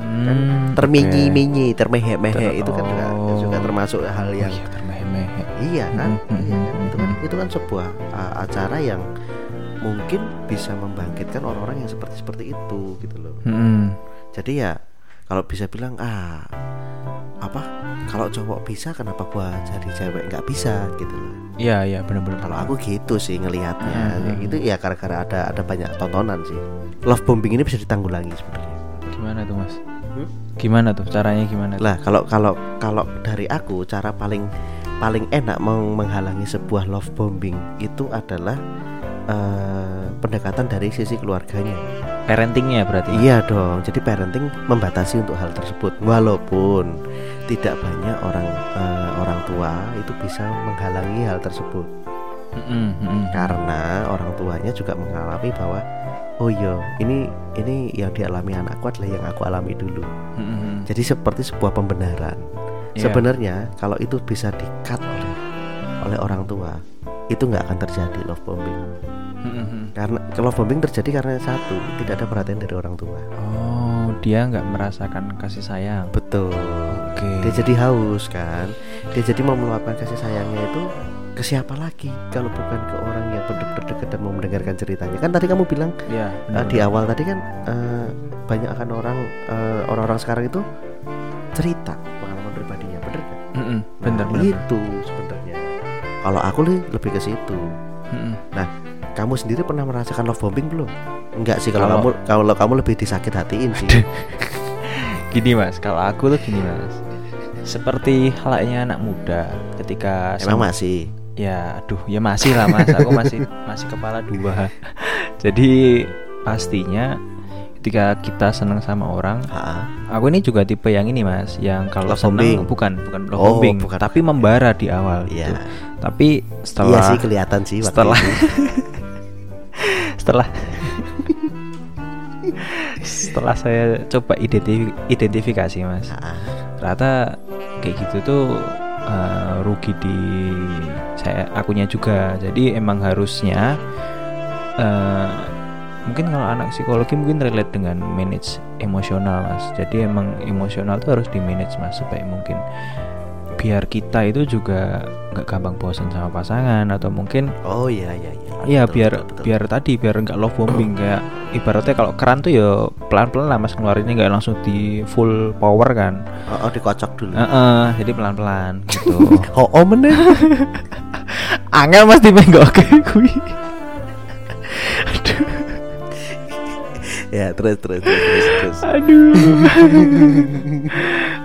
S1: Kan
S2: Hmm,
S1: terminyi-minyi, termehe-mehe
S2: Ter-
S1: itu kan juga
S2: oh.
S1: juga termasuk hal
S2: oke.
S1: yang
S2: Oh iya termehe-mehe
S1: Iya kan?
S2: Mhm,
S1: Iya kan?
S2: mhm,
S1: Itu kan
S2: mhm.
S1: itu kan sebuah uh, acara yang mungkin bisa membangkitkan orang-orang yang seperti seperti itu gitu loh.
S2: Mm-mm.
S1: Jadi ya kalau bisa bilang ah apa kalau cowok bisa kenapa gua jadi cewek nggak bisa gitu loh.
S2: Iya iya benar-benar.
S1: Kalau aku gitu sih ngelihatnya
S2: Mhm.
S1: kayak gitu ya gara-gara ada ada banyak tontonan sih. Love bombing ini bisa ditanggulangi sebenarnya.
S2: gimana tuh mas?
S1: Hmm?
S2: Gimana tuh caranya gimana? tuh?
S1: Lah kalau kalau kalau dari aku cara paling paling enak meng- menghalangi sebuah love bombing itu adalah eh, pendekatan dari sisi keluarganya.
S2: Parentingnya berarti.
S1: Iya dong. Jadi parenting membatasi untuk hal tersebut. Walaupun tidak banyak orang eh, orang tua itu bisa menghalangi hal tersebut
S2: Mm-mm, mm-mm.
S1: karena orang tuanya juga mengalami bahwa oh iya ini ini yang dialami anakku adalah yang aku alami dulu.
S2: Mm-mm.
S1: Jadi seperti sebuah pembenaran.
S2: Iya.
S1: Sebenarnya kalau itu bisa di-cut oleh oleh orang tua, itu nggak akan terjadi love bombing.
S2: Mm-mm.
S1: Karena love bombing terjadi karena satu, tidak ada perhatian dari orang tua.
S2: Oh dia nggak merasakan kasih sayang.
S1: Betul.
S2: Oke.
S1: Dia jadi haus kan. Dia jadi mau meluapkan kasih sayangnya itu ke siapa lagi kalau bukan ke orang yang benar-benar dekat dan mau mendengarkan ceritanya. Kan tadi kamu bilang eh,
S2: benar.
S1: di awal tadi kan eh, banyak akan orang eh, orang-orang sekarang itu cerita pengalaman pribadinya, bener kan?
S2: Mm-mm. Bener
S1: Nah,
S2: bener.
S1: Itu sebenarnya. Kalau aku nih lebih ke situ.
S2: Mm-mm.
S1: Kamu sendiri pernah merasakan love bombing belum? Enggak sih kalau
S2: Kalau-
S1: kamu kalau kamu lebih disakit hatiin sih.
S2: Gini mas, kalau aku tuh gini mas. Seperti halnya anak muda ketika
S1: Emang
S2: sama-
S1: masih.
S2: Ya, aduh, ya masih lah mas. Aku masih masih kepala dua. Jadi pastinya ketika kita senang sama orang
S1: Ha-ha.
S2: aku ini juga tipe yang ini mas yang kalau
S1: Love
S2: senang
S1: bombing.
S2: bukan bukan love
S1: Oh,
S2: bombing
S1: bukan.
S2: tapi membara di awal
S1: Iya.
S2: gitu. tapi
S1: Iya
S2: setelah
S1: sih kelihatan sih
S2: setelah. setelah. Setelah saya coba identifi- identifikasi mas.
S1: Ha-ha.
S2: ternyata kayak gitu tuh eh, rugi di saya akunya juga. Jadi emang harusnya eh, mungkin kalau anak psikologi mungkin relate dengan manage emosional mas. Jadi emang emosional tuh harus di manage mas supaya mungkin biar kita itu juga nggak gampang bosan sama pasangan atau mungkin
S1: Oh iya iya iya.
S2: Iya
S1: Betul,
S2: biar
S1: betul, betul.
S2: biar tadi biar nggak love bombing kayak ibaratnya kalau keran tuh ya pelan pelan lah mas ngeluarinnya nggak langsung di full power kan.
S1: Oh, oh, dikocok dulu.
S2: Heeh, jadi pelan pelan gitu.
S1: Oh, oh meneh.
S2: Angel mas di oke kui.
S1: Ya terus terus terus terus. terus.
S2: Aduh.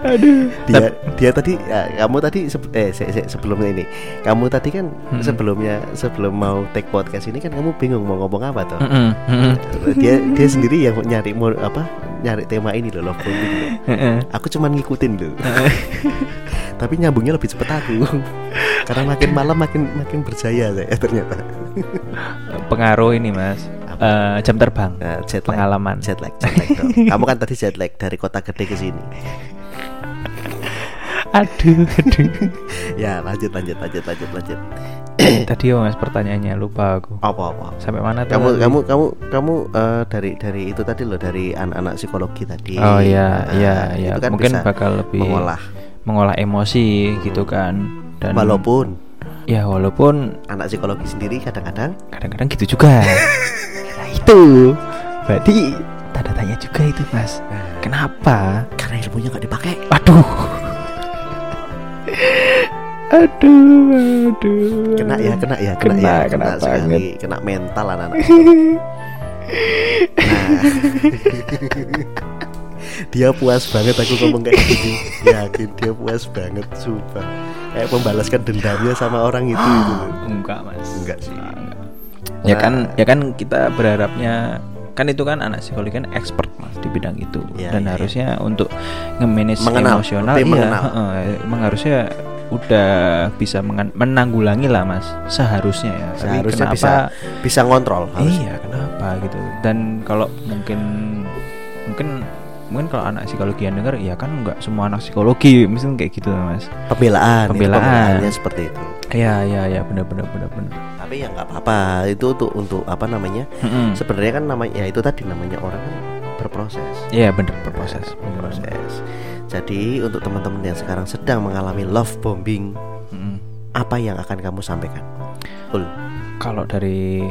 S2: Aduh.
S1: Dia dia tadi ya, kamu tadi sebe- eh se- se- sebelumnya ini kamu tadi kan
S2: Hmm.
S1: sebelumnya sebelum mau take podcast ini kan kamu bingung mau ngomong apa tuh.
S2: Mm-mm, mm-mm.
S1: dia dia sendiri yang nyari mau apa nyari tema ini loh love bombing loh. Aku cuman ngikutin loh. Tapi nyambungnya lebih cepet aku. Karena makin malam makin makin berjaya saya ternyata.
S2: Pengaruh ini mas. Eh, jam terbang.
S1: Nah, jet lag.
S2: Pengalaman.
S1: Jet lag, jet lag dong. Kamu kan tadi jet lag dari kota gede ke sini.
S2: Aduh, aduh.
S1: Ya, lanjut lanjut lanjut lanjut lanjut.
S2: Tadi oh, mas pertanyaannya lupa aku.
S1: Apa apa?
S2: Sampai mana tuh?
S1: Kamu
S2: tadi?
S1: kamu kamu kamu eh, dari dari itu tadi loh dari anak-anak psikologi tadi.
S2: Oh iya,
S1: Nah,
S2: iya, iya.
S1: kan
S2: Mungkin bakal lebih
S1: mengolah.
S2: mengolah emosi gitu kan. Dan
S1: Walaupun
S2: ya walaupun
S1: anak psikologi sendiri kadang-kadang
S2: kadang-kadang gitu juga. itu berarti tanda tanya juga itu mas. Kenapa?
S1: karena ilmunya nggak dipakai.
S2: Aduh. aduh, aduh.
S1: Kena ya, kena ya, kena,
S2: Kena,
S1: ya,
S2: kena
S1: sekali, kena mental anak-anak. nah, dia puas banget aku ngomong kayak gini. Yakin dia puas banget, sumpah. Kayak membalaskan dendamnya sama orang itu. itu.
S2: Enggak mas.
S1: Enggak sih.
S2: Ya kan, ya kan kita berharapnya kan itu kan anak psikologi kan expert mas di bidang itu
S1: Iya,
S2: dan
S1: iya,
S2: harusnya untuk nge-manage
S1: Mengenal,
S2: emosional iya,
S1: mengenal.
S2: heeh, emang harusnya udah bisa menanggulangi lah mas seharusnya ya Tapi
S1: Seharusnya
S2: kenapa
S1: bisa bisa ngontrol. harus.
S2: iya kenapa gitu dan kalau mungkin mungkin kalau anak psikologi yang denger ya kan nggak semua anak psikologi mungkin kayak gitu mas
S1: Pembelaan, itu
S2: Pembelaan.
S1: seperti itu.
S2: iya iya iya benar benar benar benar
S1: Tapi ya nggak apa-apa. Itu untuk untuk apa namanya?
S2: Mm-mm.
S1: Sebenarnya kan namanya ya itu tadi namanya orang kan berproses.
S2: iya benar berproses bener, bener.
S1: Proses. Jadi untuk teman-teman yang sekarang sedang mengalami love bombing,
S2: Mm-mm.
S1: apa yang akan kamu sampaikan? Ul,
S2: kalau dari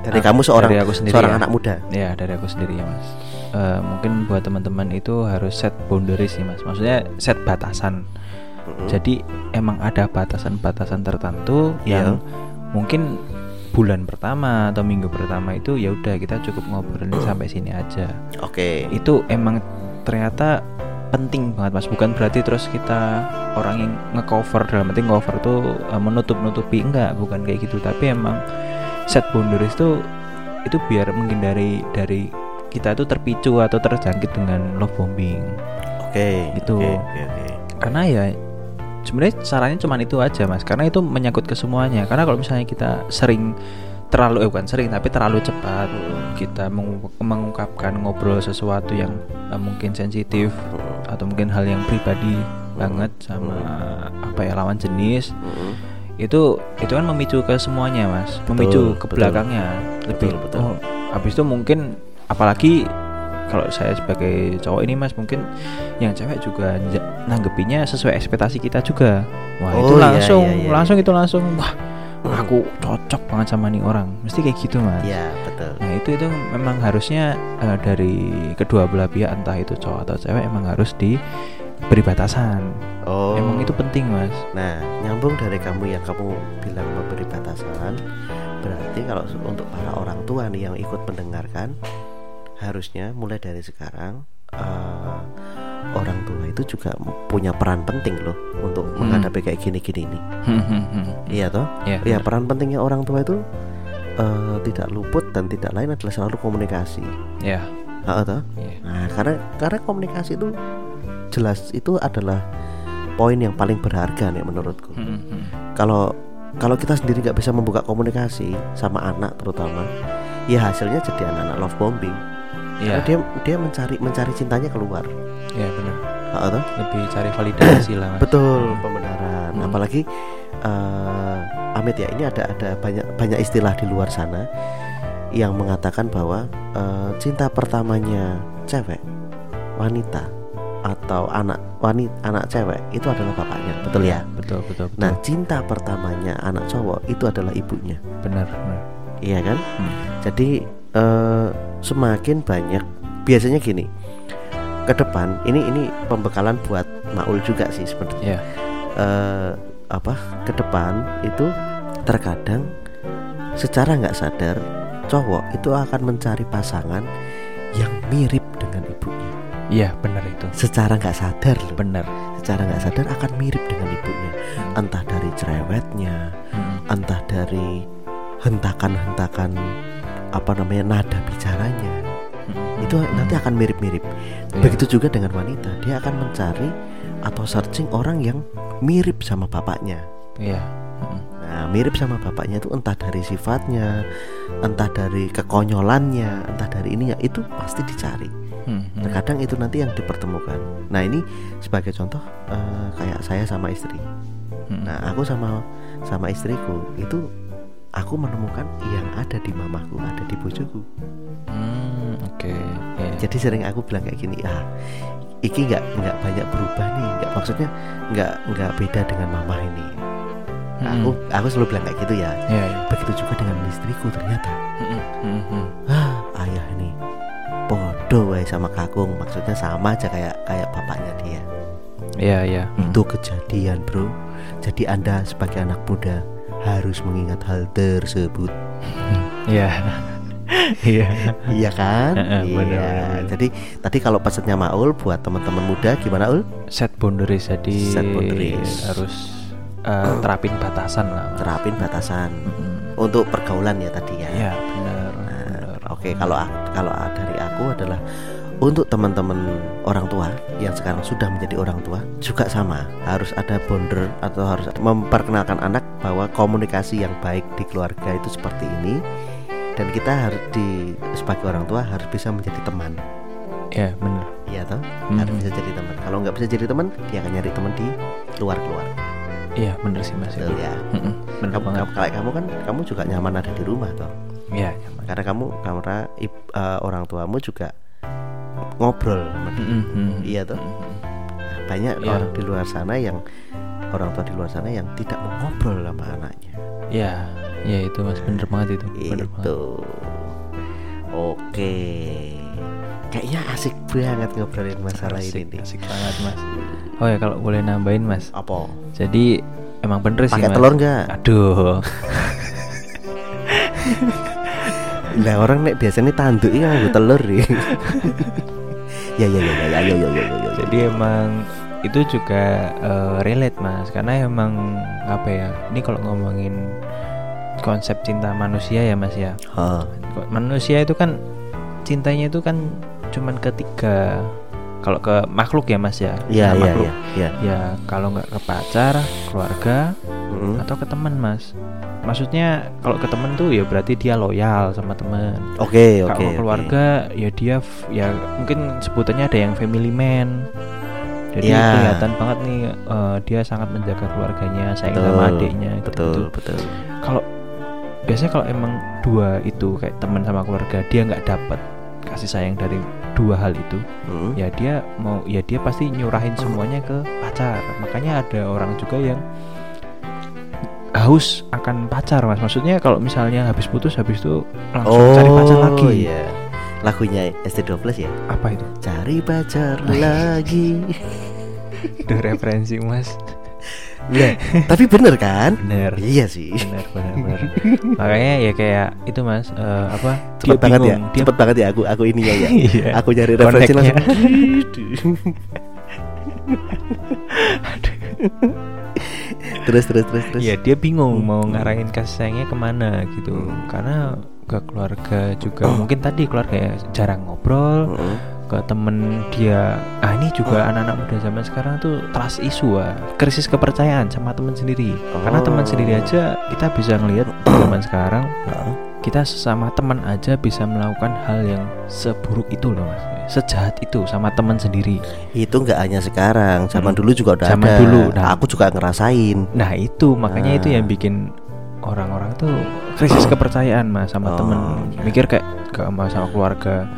S1: dari
S2: Ah,
S1: kamu seorang
S2: dari aku sendiri
S1: seorang
S2: ya.
S1: anak muda.
S2: ya dari aku sendiri ya mas Eh, mungkin buat teman-teman itu harus set boundaries sih mas maksudnya set batasan
S1: Mm-mm.
S2: jadi emang ada batasan-batasan tertentu
S1: Iya.
S2: yang mungkin bulan pertama atau minggu pertama itu ya udah kita cukup ngobrolin sampai sini aja
S1: Oke.
S2: itu emang ternyata penting banget mas bukan berarti terus kita orang yang ngecover dalam arti cover tuh eh, menutup nutupi enggak bukan kayak gitu tapi emang set boundaries tuh itu biar menghindari dari kita itu terpicu atau terjangkit dengan love bombing
S1: Oke.
S2: Gitu.
S1: Oke, oke, oke.
S2: karena ya sebenarnya caranya cuma itu aja mas karena itu menyangkut ke semuanya karena kalau misalnya kita sering terlalu eh bukan sering tapi terlalu cepat kita mengu- mengungkapkan ngobrol sesuatu yang eh, mungkin sensitif atau mungkin hal yang pribadi banget sama apa ya lawan jenis itu itu kan memicu ke semuanya mas
S1: Betul,
S2: memicu ke
S1: betul.
S2: belakangnya lebih
S1: Betul, betul.
S2: oh, habis itu mungkin apalagi kalau saya sebagai cowok ini mas mungkin yang cewek juga nanggepinnya sesuai ekspektasi kita juga wah
S1: Oh,
S2: itu
S1: iya,
S2: langsung
S1: iya, iya,
S2: langsung itu langsung wah aku cocok banget sama nih orang mesti kayak gitu mas
S1: Iya, betul.
S2: Nah itu itu memang harusnya eh, dari kedua belah pihak entah itu cowok atau cewek emang harus diberi batasan.
S1: Oh.
S2: Emang itu penting mas.
S1: Nah, nyambung dari kamu yang kamu bilang memberi batasan, berarti kalau untuk para orang tua nih yang ikut mendengarkan, harusnya mulai dari sekarang eh, orang tua itu juga punya peran penting loh untuk menghadapi kayak gini-gini ini. Iya toh?
S2: ya.
S1: Iya peran pentingnya orang tua itu eh, tidak luput dan tidak lain adalah selalu komunikasi.
S2: ya
S1: Ha, toh?
S2: Iya.
S1: Nah, karena karena komunikasi itu jelas itu adalah poin yang paling berharga nih menurutku. Kalau kalau kita sendiri nggak bisa membuka komunikasi sama anak terutama, ya hasilnya jadi anak-anak love bombing.
S2: Iya,
S1: Karena dia dia mencari mencari cintanya keluar.
S2: iya benar.
S1: Ha, toh?
S2: Lebih cari validasi lah, Mas.
S1: Betul pembenaran.
S2: Hmm.
S1: Apalagi eh Amit ya ini ada ada banyak banyak istilah di luar sana yang mengatakan bahwa eh, cinta pertamanya cewek wanita atau anak wanita anak cewek itu adalah bapaknya betul ya.
S2: Betul, betul, betul.
S1: Nah cinta pertamanya anak cowok itu adalah ibunya
S2: benar, benar.
S1: iya kan.
S2: Hmm.
S1: Jadi eh, semakin banyak. Biasanya gini ke depan ini ini pembekalan buat Maul juga sih sebenarnya.
S2: Ya,
S1: eh, apa ke depan itu terkadang secara nggak sadar cowok itu akan mencari pasangan yang mirip dengan ibunya.
S2: Iya benar itu.
S1: secara nggak sadar loh.
S2: Benar.
S1: secara nggak sadar akan mirip dengan ibunya. Entah dari cerewetnya
S2: Mm,
S1: entah dari hentakan-hentakan apa namanya nada bicaranya
S2: mm,
S1: itu nanti akan mirip-mirip
S2: Iya.
S1: begitu juga dengan wanita dia akan mencari atau searching orang yang mirip sama bapaknya
S2: Iya. Mm,
S1: Nah, mirip sama bapaknya itu entah dari sifatnya, entah dari kekonyolannya, entah dari ininya itu pasti dicari.
S2: mm, mm.
S1: Terkadang itu nanti yang dipertemukan. Nah, ini sebagai contoh eh, kayak saya sama istri.
S2: Mm.
S1: Nah, aku sama sama istriku itu aku menemukan yang ada di mamaku, ada di bojoku.
S2: Hmm, oke. Iya.
S1: Jadi sering aku bilang kayak gini, ah, iki nggak nggak banyak berubah nih, nggak maksudnya nggak nggak beda dengan mama ini. Nah,
S2: Mm.
S1: aku aku selalu bilang kayak gitu ya.
S2: Iya, iya.
S1: Begitu juga dengan istriku ternyata.
S2: Mm, mm, mm.
S1: ah ayah ini podo wae sama kakung maksudnya sama aja kayak kayak bapaknya dia
S2: Iya, iya. Mm.
S1: itu kejadian bro jadi anda sebagai anak muda harus mengingat hal tersebut
S2: Iya. Iya.
S1: iya kan iya jadi tadi kalau pesannya Maul buat teman-teman muda gimana Ul
S2: Set boundaries jadi
S1: Set boundaries.
S2: harus eh, terapin batasan lah. Mas.
S1: terapin batasan
S2: Mm-mm.
S1: untuk pergaulan ya tadi ya
S2: Iya, benar.
S1: Nah. Oke, kalau ak- kalau a- dari aku adalah untuk teman-teman orang tua yang sekarang sudah menjadi orang tua juga sama. Harus ada bonder atau harus memperkenalkan anak bahwa komunikasi yang baik di keluarga itu seperti ini. Dan kita harus di sebagai orang tua harus bisa menjadi teman.
S2: Iya, benar.
S1: iya toh?
S2: Hmm.
S1: harus bisa jadi teman. Kalau nggak bisa jadi teman dia akan nyari teman di luar keluar
S2: Iya, benar sih Mas.
S1: betul ya.
S2: Mm-mm, Benar
S1: kamu,
S2: banget.
S1: kamu kayak kamu kan kamu juga nyaman ada di rumah toh.
S2: Iya,
S1: karena kamu karena eh, orang tuamu juga ngobrol sama dia.
S2: Mm.
S1: Iya toh.
S2: Mm-mm.
S1: banyak
S2: Iya.
S1: orang di luar sana yang orang tua di luar sana yang tidak mau ngobrol sama anaknya
S2: Iya, iya itu Mas bener banget itu. Bener banget.
S1: itu oke kayaknya asik banget ngobrolin masalah
S2: asik,
S1: ini nih
S2: asik banget Mas. Oh ya kalau boleh nambahin Mas.
S1: apa
S2: Jadi emang bener sih
S1: pakai telur nggak
S2: Aduh.
S1: lah orang nek biasanya tanduk ini nganggo telur ya Ya ya ya, ya ya ya ya ya ya ya
S2: jadi emang itu juga uh, relate mas. Karena emang apa ya ini kalau ngomongin konsep cinta manusia ya mas ya. Huh. manusia itu kan cintanya itu kan cuman ketiga kalau ke makhluk ya Mas ya. Nah,
S1: iya
S2: makhluk.
S1: iya iya
S2: Ya kalau nggak ke pacar, keluarga,
S1: Mm.
S2: atau ke teman mas maksudnya kalau ke teman tuh ya berarti dia loyal sama teman
S1: oke oke
S2: kalau
S1: oke.
S2: keluarga ya dia ya mungkin sebutannya ada yang family man jadi
S1: Ya.
S2: kelihatan banget nih eh, dia sangat menjaga keluarganya sayang
S1: Betul,
S2: sama adiknya gitu
S1: betul betul
S2: kalau biasanya kalau emang dua itu kayak teman sama keluarga dia nggak dapat kasih sayang dari dua hal itu
S1: Mm.
S2: ya dia mau ya dia pasti nyurahin semuanya ke pacar. Makanya ada orang juga yang haus akan pacar mas. Maksudnya kalau misalnya habis putus habis itu langsung cari pacar lagi.
S1: Oh, iya. Lagunya ST12 ya?
S2: Apa itu?
S1: Cari pacar lagi.
S2: Itu referensi mas
S1: ya tapi bener kan?
S2: Bener.
S1: Iya sih.
S2: Bener bener bener. Makanya ya kayak itu mas eh, apa
S1: cepet banget ya
S2: bingung, dia
S1: cepet banget ya aku aku ini ya. Ya aku nyari referensi langsung. Terus terus terus terus.
S2: Ya dia bingung mau ngarahin kasih sayangnya ke mana gitu. Karena ke keluarga juga mungkin tadi keluarga ya jarang ngobrol.
S1: Heeh.
S2: Ke temen dia. Ah ini juga anak-anak muda zaman sekarang tuh trust issue ah. Krisis kepercayaan sama teman sendiri. Karena teman
S1: Oh.
S2: sendiri aja kita bisa ngelihat zaman sekarang kita sesama teman aja bisa melakukan hal yang seburuk itu loh mas. Sejahat itu sama teman sendiri.
S1: Itu nggak hanya sekarang zaman
S2: Hmm.
S1: dulu juga udah
S2: Zaman
S1: ada.
S2: dulu, nah.
S1: aku juga ngerasain.
S2: Nah itu makanya itu
S1: Ah.
S2: yang bikin orang-orang tuh krisis kepercayaan mas sama
S1: Oh,
S2: temen mikir kayak gak sama sama keluarga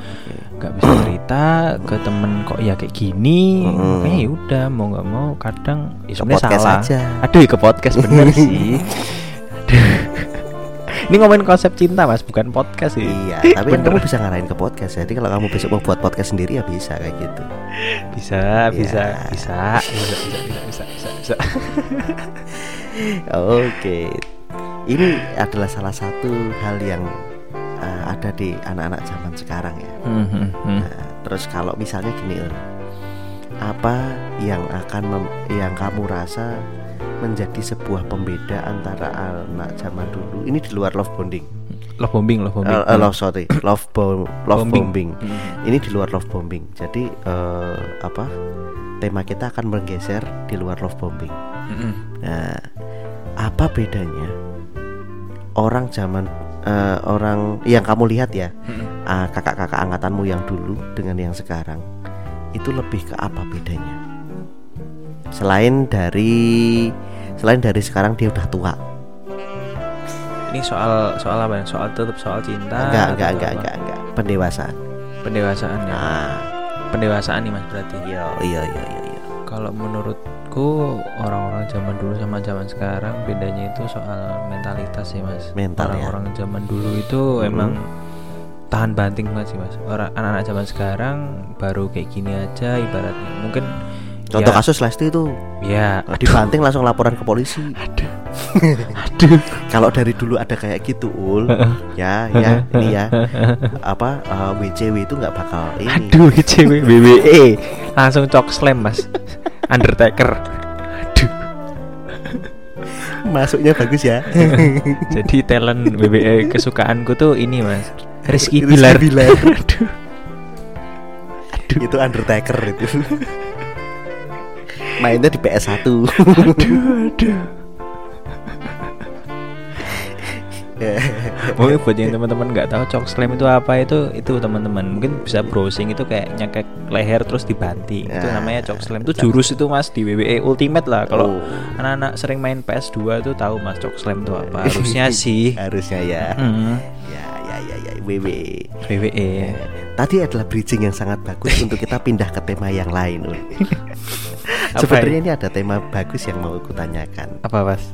S2: nggak bisa cerita ke temen kok ya kayak gini
S1: Mm-mm.
S2: makanya ya udah mau nggak mau kadang ya sebenarnya salah
S1: aja.
S2: aduh ya ke podcast bener sih Aduh. ini ngomongin konsep cinta mas bukan podcast sih
S1: Iya, tapi kan kamu bisa ngarahin ke podcast. Jadi kalau kamu besok mau buat podcast sendiri ya bisa kayak gitu.
S2: bisa
S1: Ya.
S2: bisa bisa bisa bisa bisa bisa, bisa.
S1: Oke. Ini adalah salah satu hal yang uh, ada di anak-anak zaman sekarang ya.
S2: Hmm, hmm, hmm.
S1: Nah, terus kalau misalnya gini, apa yang akan mem- yang kamu rasa menjadi sebuah pembeda antara anak zaman dulu? Ini di luar love bonding.
S2: love bombing love bombing
S1: Eh, eh, love sorry, love bom- love bombing.
S2: Hmm.
S1: Ini di luar love bombing. Jadi eh, apa? Tema kita akan bergeser di luar love bombing.
S2: Hmm.
S1: Nah, apa bedanya orang zaman eh, orang yang kamu lihat ya, ah, kakak-kakak angkatanmu yang dulu dengan yang sekarang itu lebih ke apa bedanya? Selain dari selain dari sekarang dia udah tua.
S2: Ini soal soal apa? ya? Soal tetap soal cinta.
S1: enggak, enggak, enggak, enggak, enggak. Pendewasaan.
S2: Pendewasaan ya.
S1: Ah,
S2: Pendewasaan nih mas berarti.
S1: iya, iya, iya, iya.
S2: Kalau menurutku orang-orang zaman dulu sama zaman sekarang bedanya itu soal mentalitas sih mas.
S1: Mental ya.
S2: Orang-orang zaman dulu itu
S1: Mhm.
S2: emang tahan banting banget sih mas. Orang anak-anak zaman sekarang baru kayak gini aja ibaratnya. Mungkin
S1: Contoh
S2: ya,
S1: kasus Lesti itu
S2: ya
S1: dibanting langsung laporan ke polisi.
S2: aduh
S1: Kalau dari dulu ada kayak gitu, ul, ya, ya, ini ya, apa eh, WCW itu nggak bakal ini.
S2: aduh cewek WWE langsung cok slam mas Undertaker aduh
S1: Masuknya bagus ya.
S2: jadi talent WWE kesukaanku tuh ini mas Rizky
S1: Rizky
S2: Bilar
S1: Bilar.
S2: aduh
S1: itu Undertaker itu. Mainnya di PS1.
S2: aduh aduh Mungkin buat yang teman-teman nggak tahu cok slam itu apa itu itu teman-teman. Mungkin bisa browsing itu kayak nyekek leher terus dibanting itu
S1: Ya,
S2: namanya cok slam. Itu
S1: cok-
S2: jurus itu mas di WWE Ultimate lah. Kalau
S1: Oh.
S2: anak-anak sering main PS2 itu tahu mas cok slam itu apa. Harusnya sih.
S1: Harusnya ya.
S2: Hmm,
S1: Ya, ya, ya, ya. WW.
S2: WWE
S1: Tadi adalah bridging yang sangat bagus untuk kita pindah ke tema yang lain. Sebenarnya ini? ada tema bagus yang mau aku tanyakan.
S2: apa mas